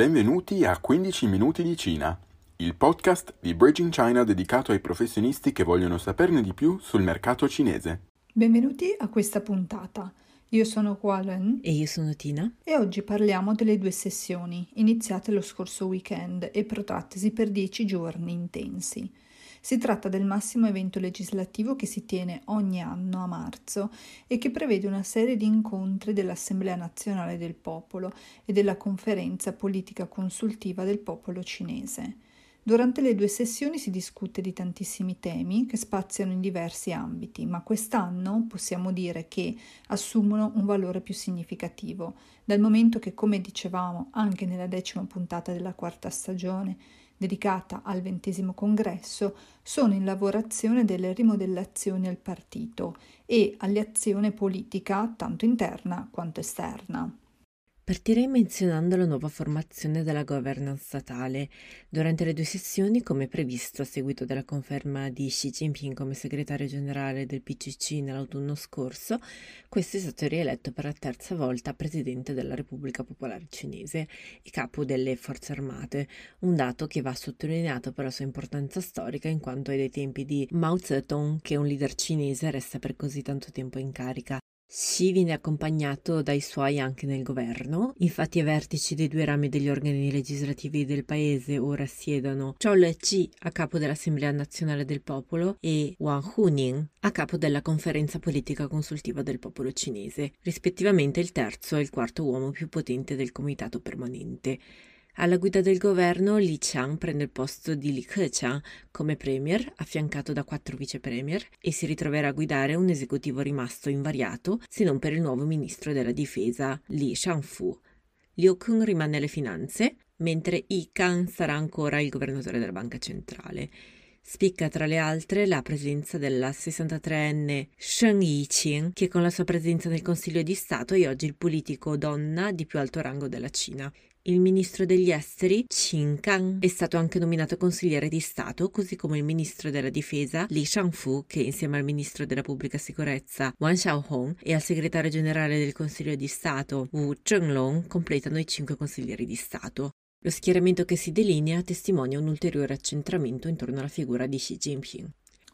Benvenuti a 15 minuti di Cina, il podcast di Bridging China dedicato ai professionisti che vogliono saperne di più sul mercato cinese. Benvenuti a questa puntata. Io sono Gualen E io sono Tina. e oggi parliamo delle due sessioni iniziate lo scorso weekend e protrattesi per dieci giorni intensi. Si tratta del massimo evento legislativo che si tiene ogni anno a marzo e che prevede una serie di incontri dell'Assemblea nazionale del popolo e della conferenza politica consultiva del popolo cinese. Durante le due sessioni si discute di tantissimi temi che spaziano in diversi ambiti, ma quest'anno possiamo dire che assumono un valore più significativo, dal momento che, come dicevamo anche nella decima puntata della quarta stagione, dedicata al ventesimo congresso, sono in lavorazione delle rimodellazioni al partito e all'azione politica tanto interna quanto esterna. Partirei menzionando la nuova formazione della governance statale. Durante le due sessioni, come previsto a seguito della conferma di Xi Jinping come segretario generale del PCC nell'autunno scorso, questo è stato rieletto per la terza volta presidente della Repubblica Popolare Cinese e capo delle forze armate, un dato che va sottolineato per la sua importanza storica in quanto è dei tempi di Mao Zedong che un leader cinese resta per così tanto tempo in carica. Xi viene accompagnato dai suoi anche nel governo, infatti ai vertici dei due rami degli organi legislativi del paese ora siedono Zhou Leqi a capo dell'Assemblea Nazionale del Popolo e Wang Huning a capo della Conferenza Politica Consultiva del Popolo Cinese, rispettivamente il terzo e il quarto uomo più potente del Comitato Permanente. Alla guida del governo Li Qiang prende il posto di Li Keqiang come premier, affiancato da quattro vice premier, e si ritroverà a guidare un esecutivo rimasto invariato, se non per il nuovo ministro della difesa Li Shangfu. Liu Kung rimane alle finanze, mentre Yi Kang sarà ancora il governatore della banca centrale. Spicca tra le altre la presenza della 63enne Sheng Yiqing, che con la sua presenza nel Consiglio di Stato è oggi il politico donna di più alto rango della Cina. Il ministro degli esteri, Qin Kang, è stato anche nominato consigliere di Stato, così come il ministro della difesa, Li Shangfu, che insieme al ministro della pubblica sicurezza, Wang Xiaohong, e al segretario generale del Consiglio di Stato, Wu Zhenglong, completano i cinque consiglieri di Stato. Lo schieramento che si delinea testimonia un ulteriore accentramento intorno alla figura di Xi Jinping.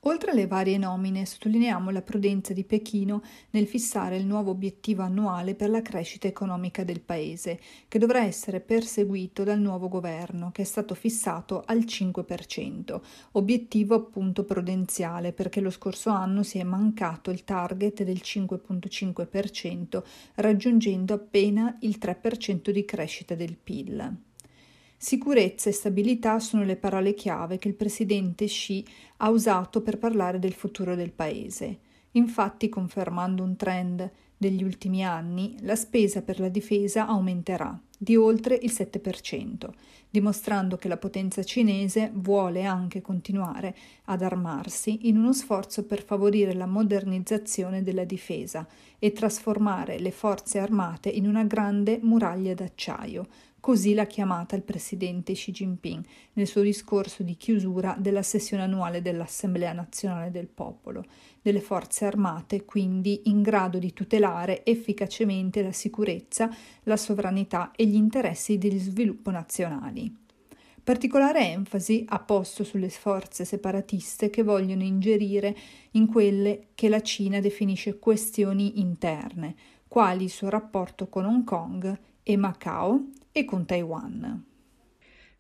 Oltre alle varie nomine, sottolineiamo la prudenza di Pechino nel fissare il nuovo obiettivo annuale per la crescita economica del paese, che dovrà essere perseguito dal nuovo governo, che è stato fissato al 5%, obiettivo appunto prudenziale perché lo scorso anno si è mancato il target del 5.5%, raggiungendo appena il 3% di crescita del PIL. Sicurezza e stabilità sono le parole chiave che il presidente Xi ha usato per parlare del futuro del paese. Infatti, confermando un trend degli ultimi anni, la spesa per la difesa aumenterà di oltre il 7%, dimostrando che la potenza cinese vuole anche continuare ad armarsi in uno sforzo per favorire la modernizzazione della difesa e trasformare le forze armate in una grande muraglia d'acciaio, Così l'ha chiamata il presidente Xi Jinping nel suo discorso di chiusura della sessione annuale dell'Assemblea nazionale del popolo, delle forze armate quindi in grado di tutelare efficacemente la sicurezza, la sovranità e gli interessi di sviluppo nazionali. Particolare enfasi ha posto sulle forze separatiste che vogliono ingerire in quelle che la Cina definisce questioni interne, quali il suo rapporto con Hong Kong e Macao e con Taiwan.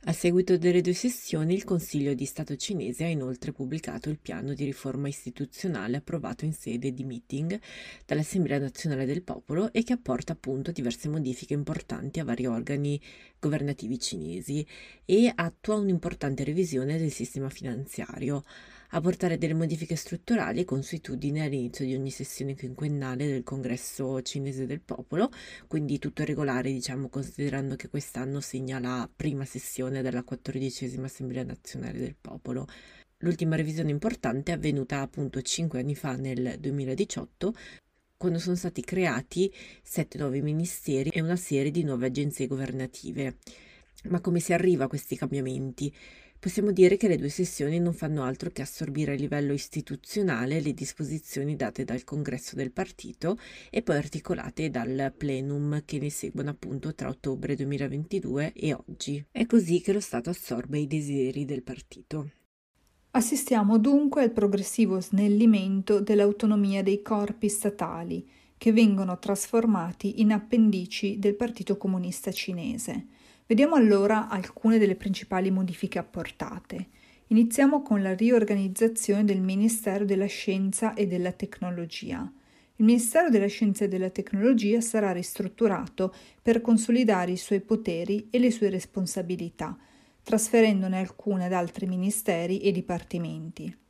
A seguito delle due sessioni, il Consiglio di Stato cinese ha inoltre pubblicato il piano di riforma istituzionale approvato in sede di meeting dall'Assemblea nazionale del popolo e che apporta appunto diverse modifiche importanti a vari organi governativi cinesi e attua un'importante revisione del sistema finanziario a portare delle modifiche strutturali e consuetudini all'inizio di ogni sessione quinquennale del congresso cinese del popolo, quindi tutto regolare, diciamo, considerando che quest'anno segna la prima sessione della quattordicesima Assemblea nazionale del popolo. L'ultima revisione importante è avvenuta appunto cinque anni fa, nel 2018, quando sono stati creati sette nuovi ministeri e una serie di nuove agenzie governative. Ma come si arriva a questi cambiamenti? Possiamo dire che le due sessioni non fanno altro che assorbire a livello istituzionale le disposizioni date dal congresso del partito e poi articolate dal plenum che ne seguono appunto tra ottobre 2022 e oggi. È così che lo Stato assorbe i desideri del partito. Assistiamo dunque al progressivo snellimento dell'autonomia dei corpi statali che vengono trasformati in appendici del Partito Comunista Cinese. Vediamo allora alcune delle principali modifiche apportate. Iniziamo con la riorganizzazione del Ministero della Scienza e della Tecnologia. Il Ministero della Scienza e della Tecnologia sarà ristrutturato per consolidare i suoi poteri e le sue responsabilità, trasferendone alcune ad altri ministeri e dipartimenti.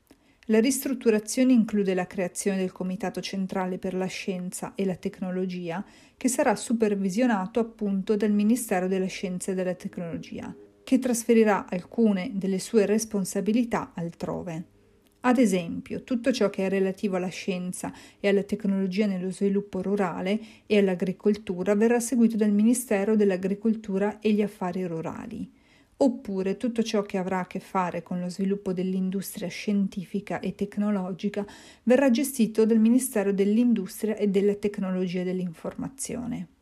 La ristrutturazione include la creazione del Comitato Centrale per la Scienza e la Tecnologia, che sarà supervisionato appunto dal Ministero della Scienza e della Tecnologia, che trasferirà alcune delle sue responsabilità altrove. Ad esempio, tutto ciò che è relativo alla scienza e alla tecnologia nello sviluppo rurale e all'agricoltura verrà seguito dal Ministero dell'Agricoltura e gli Affari Rurali oppure tutto ciò che avrà a che fare con lo sviluppo dell'industria scientifica e tecnologica verrà gestito dal Ministero dell'Industria e della Tecnologia dell'Informazione.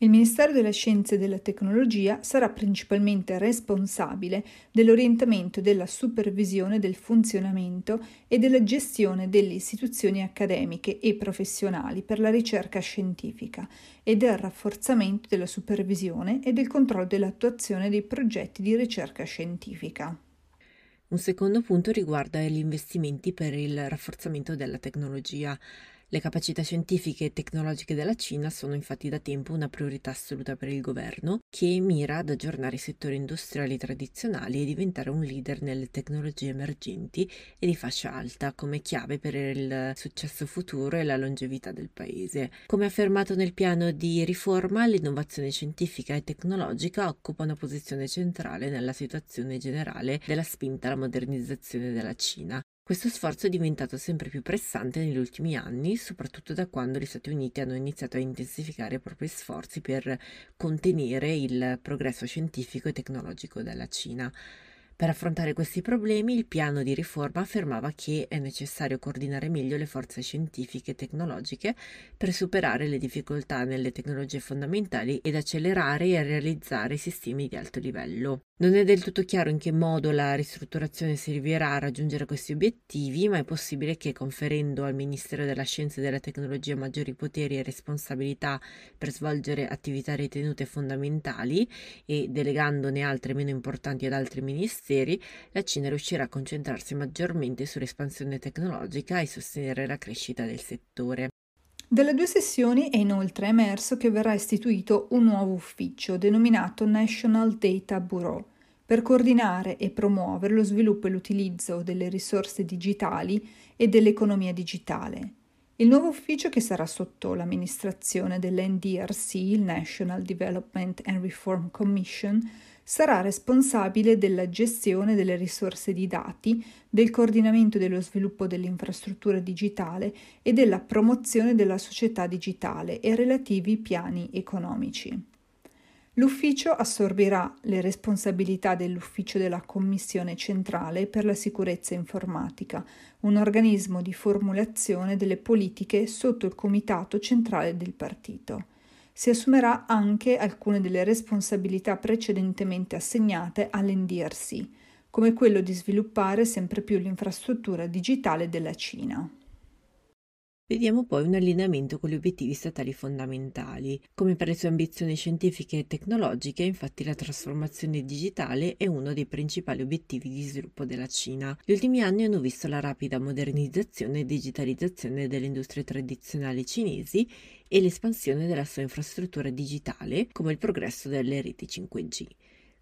Il Ministero della Scienza e della Tecnologia sarà principalmente responsabile dell'orientamento della supervisione del funzionamento e della gestione delle istituzioni accademiche e professionali per la ricerca scientifica e del rafforzamento della supervisione e del controllo dell'attuazione dei progetti di ricerca scientifica. Un secondo punto riguarda gli investimenti per il rafforzamento della tecnologia. Le capacità scientifiche e tecnologiche della Cina sono infatti da tempo una priorità assoluta per il governo, che mira ad aggiornare i settori industriali tradizionali e diventare un leader nelle tecnologie emergenti e di fascia alta, come chiave per il successo futuro e la longevità del paese. Come affermato nel piano di riforma, l'innovazione scientifica e tecnologica occupa una posizione centrale nella situazione generale della spinta alla modernizzazione della Cina. Questo sforzo è diventato sempre più pressante negli ultimi anni, soprattutto da quando gli Stati Uniti hanno iniziato a intensificare i propri sforzi per contenere il progresso scientifico e tecnologico della Cina. Per affrontare questi problemi, il piano di riforma affermava che è necessario coordinare meglio le forze scientifiche e tecnologiche per superare le difficoltà nelle tecnologie fondamentali ed accelerare e realizzare sistemi di alto livello. Non è del tutto chiaro in che modo la ristrutturazione servirà a raggiungere questi obiettivi, ma è possibile che conferendo al Ministero della Scienza e della Tecnologia maggiori poteri e responsabilità per svolgere attività ritenute fondamentali e delegandone altre meno importanti ad altri ministeri, la Cina riuscirà a concentrarsi maggiormente sull'espansione tecnologica e sostenere la crescita del settore. Dalle due sessioni è inoltre emerso che verrà istituito un nuovo ufficio denominato National Data Bureau per coordinare e promuovere lo sviluppo e l'utilizzo delle risorse digitali e dell'economia digitale. Il nuovo ufficio che sarà sotto l'amministrazione dell'NDRC, il National Development and Reform Commission, sarà responsabile della gestione delle risorse di dati, del coordinamento dello sviluppo dell'infrastruttura digitale e della promozione della società digitale e relativi piani economici. L'ufficio assorbirà le responsabilità dell'ufficio della Commissione centrale per la sicurezza informatica, un organismo di formulazione delle politiche sotto il Comitato centrale del partito si assumerà anche alcune delle responsabilità precedentemente assegnate all'NDRC, come quello di sviluppare sempre più l'infrastruttura digitale della Cina. Vediamo poi un allineamento con gli obiettivi statali fondamentali. Come per le sue ambizioni scientifiche e tecnologiche, infatti la trasformazione digitale è uno dei principali obiettivi di sviluppo della Cina. Gli ultimi anni hanno visto la rapida modernizzazione e digitalizzazione delle industrie tradizionali cinesi e l'espansione della sua infrastruttura digitale, come il progresso delle reti 5G.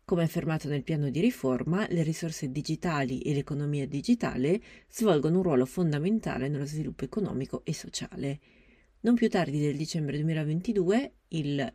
Come affermato nel piano di riforma, le risorse digitali e l'economia digitale svolgono un ruolo fondamentale nello sviluppo economico e sociale. Non più tardi del dicembre 2022, il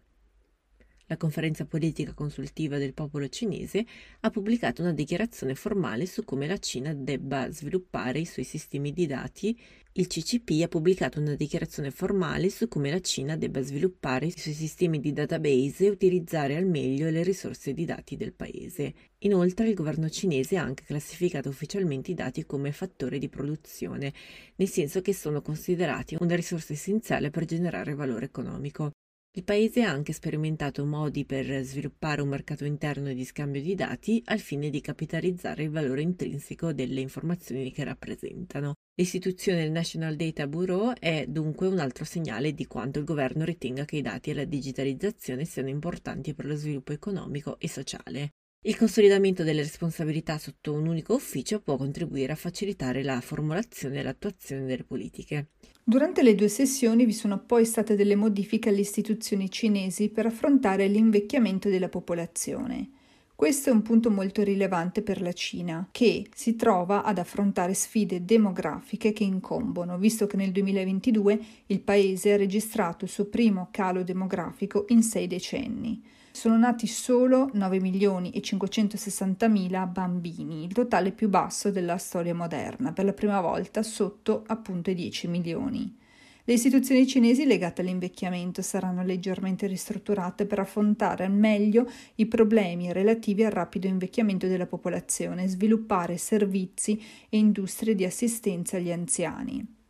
La conferenza politica consultiva del popolo cinese ha pubblicato una dichiarazione formale su come la Cina debba sviluppare i suoi sistemi di dati. Il CCP ha pubblicato una dichiarazione formale su come la Cina debba sviluppare i suoi sistemi di database e utilizzare al meglio le risorse di dati del paese. Inoltre il governo cinese ha anche classificato ufficialmente i dati come fattore di produzione, nel senso che sono considerati una risorsa essenziale per generare valore economico. Il paese ha anche sperimentato modi per sviluppare un mercato interno di scambio di dati al fine di capitalizzare il valore intrinseco delle informazioni che rappresentano. L'istituzione del National Data Bureau è dunque un altro segnale di quanto il governo ritenga che i dati e la digitalizzazione siano importanti per lo sviluppo economico e sociale. Il consolidamento delle responsabilità sotto un unico ufficio può contribuire a facilitare la formulazione e l'attuazione delle politiche. Durante le due sessioni vi sono poi state delle modifiche alle istituzioni cinesi per affrontare l'invecchiamento della popolazione. Questo è un punto molto rilevante per la Cina, che si trova ad affrontare sfide demografiche che incombono, visto che nel 2022 il paese ha registrato il suo primo calo demografico in sei decenni. Sono nati solo 9 milioni e 560 mila bambini, il totale più basso della storia moderna, per la prima volta sotto appunto i 10 milioni. Le istituzioni cinesi legate all'invecchiamento saranno leggermente ristrutturate per affrontare al meglio i problemi relativi al rapido invecchiamento della popolazione e sviluppare servizi e industrie di assistenza agli anziani.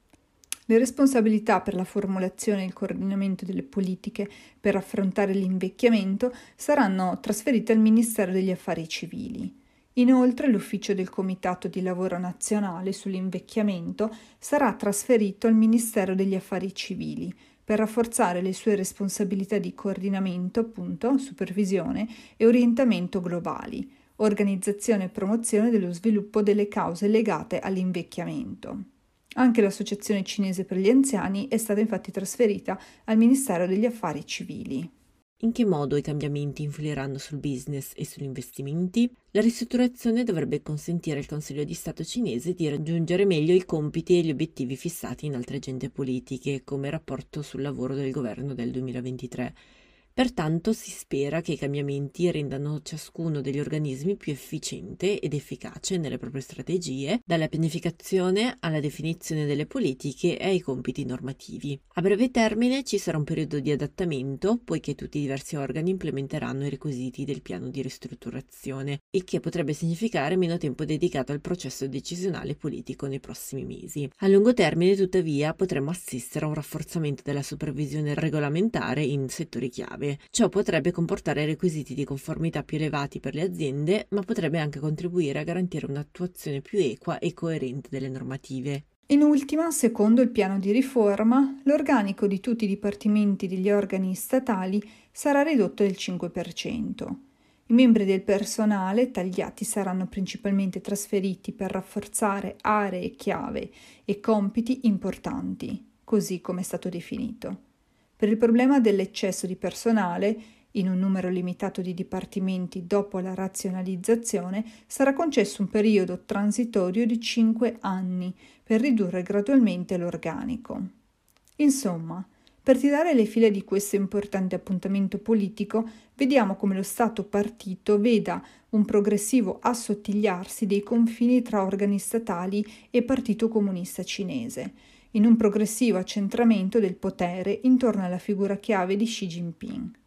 Le responsabilità per la formulazione e il coordinamento delle politiche per affrontare l'invecchiamento saranno trasferite al Ministero degli Affari Civili. Inoltre l'ufficio del Comitato di Lavoro Nazionale sull'invecchiamento sarà trasferito al Ministero degli Affari Civili per rafforzare le sue responsabilità di coordinamento, appunto, supervisione e orientamento globali, organizzazione e promozione dello sviluppo delle cause legate all'invecchiamento. Anche l'Associazione cinese per gli anziani è stata infatti trasferita al Ministero degli Affari Civili. In che modo i cambiamenti influiranno sul business e sugli investimenti? La ristrutturazione dovrebbe consentire al Consiglio di Stato cinese di raggiungere meglio i compiti e gli obiettivi fissati in altre agende politiche, come rapporto sul lavoro del governo del 2023 Pertanto si spera che i cambiamenti rendano ciascuno degli organismi più efficiente ed efficace nelle proprie strategie, dalla pianificazione alla definizione delle politiche e ai compiti normativi. A breve termine ci sarà un periodo di adattamento, poiché tutti i diversi organi implementeranno i requisiti del piano di ristrutturazione, il che potrebbe significare meno tempo dedicato al processo decisionale politico nei prossimi mesi. A lungo termine, tuttavia, potremmo assistere a un rafforzamento della supervisione regolamentare in settori chiave grave. Ciò potrebbe comportare requisiti di conformità più elevati per le aziende, ma potrebbe anche contribuire a garantire un'attuazione più equa e coerente delle normative. In ultima, secondo il piano di riforma, l'organico di tutti i dipartimenti degli organi statali sarà ridotto del 5%. I membri del personale tagliati saranno principalmente trasferiti per rafforzare aree chiave e compiti importanti, così come è stato definito. Per il problema dell'eccesso di personale, in un numero limitato di dipartimenti dopo la razionalizzazione, sarà concesso un periodo transitorio di 5 anni per ridurre gradualmente l'organico. Insomma, per tirare le file di questo importante appuntamento politico, vediamo come lo Stato partito veda un progressivo assottigliarsi dei confini tra organi statali e Partito Comunista Cinese, in un progressivo accentramento del potere intorno alla figura chiave di Xi Jinping.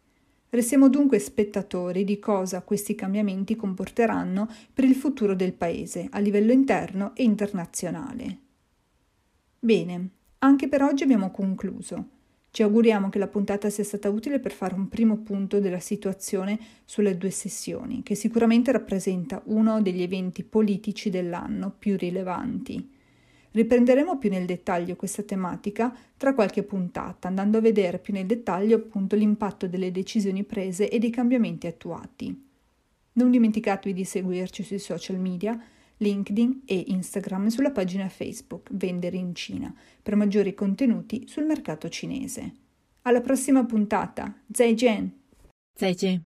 Restiamo dunque spettatori di cosa questi cambiamenti comporteranno per il futuro del Paese a livello interno e internazionale. Bene, anche per oggi abbiamo concluso. Ci auguriamo che la puntata sia stata utile per fare un primo punto della situazione sulle due sessioni, che sicuramente rappresenta uno degli eventi politici dell'anno più rilevanti. Riprenderemo più nel dettaglio questa tematica tra qualche puntata, andando a vedere più nel dettaglio appunto l'impatto delle decisioni prese e dei cambiamenti attuati. Non dimenticatevi di seguirci sui social media, LinkedIn e Instagram e sulla pagina Facebook Vendere in Cina per maggiori contenuti sul mercato cinese. Alla prossima puntata. Zaijian! Zaijian!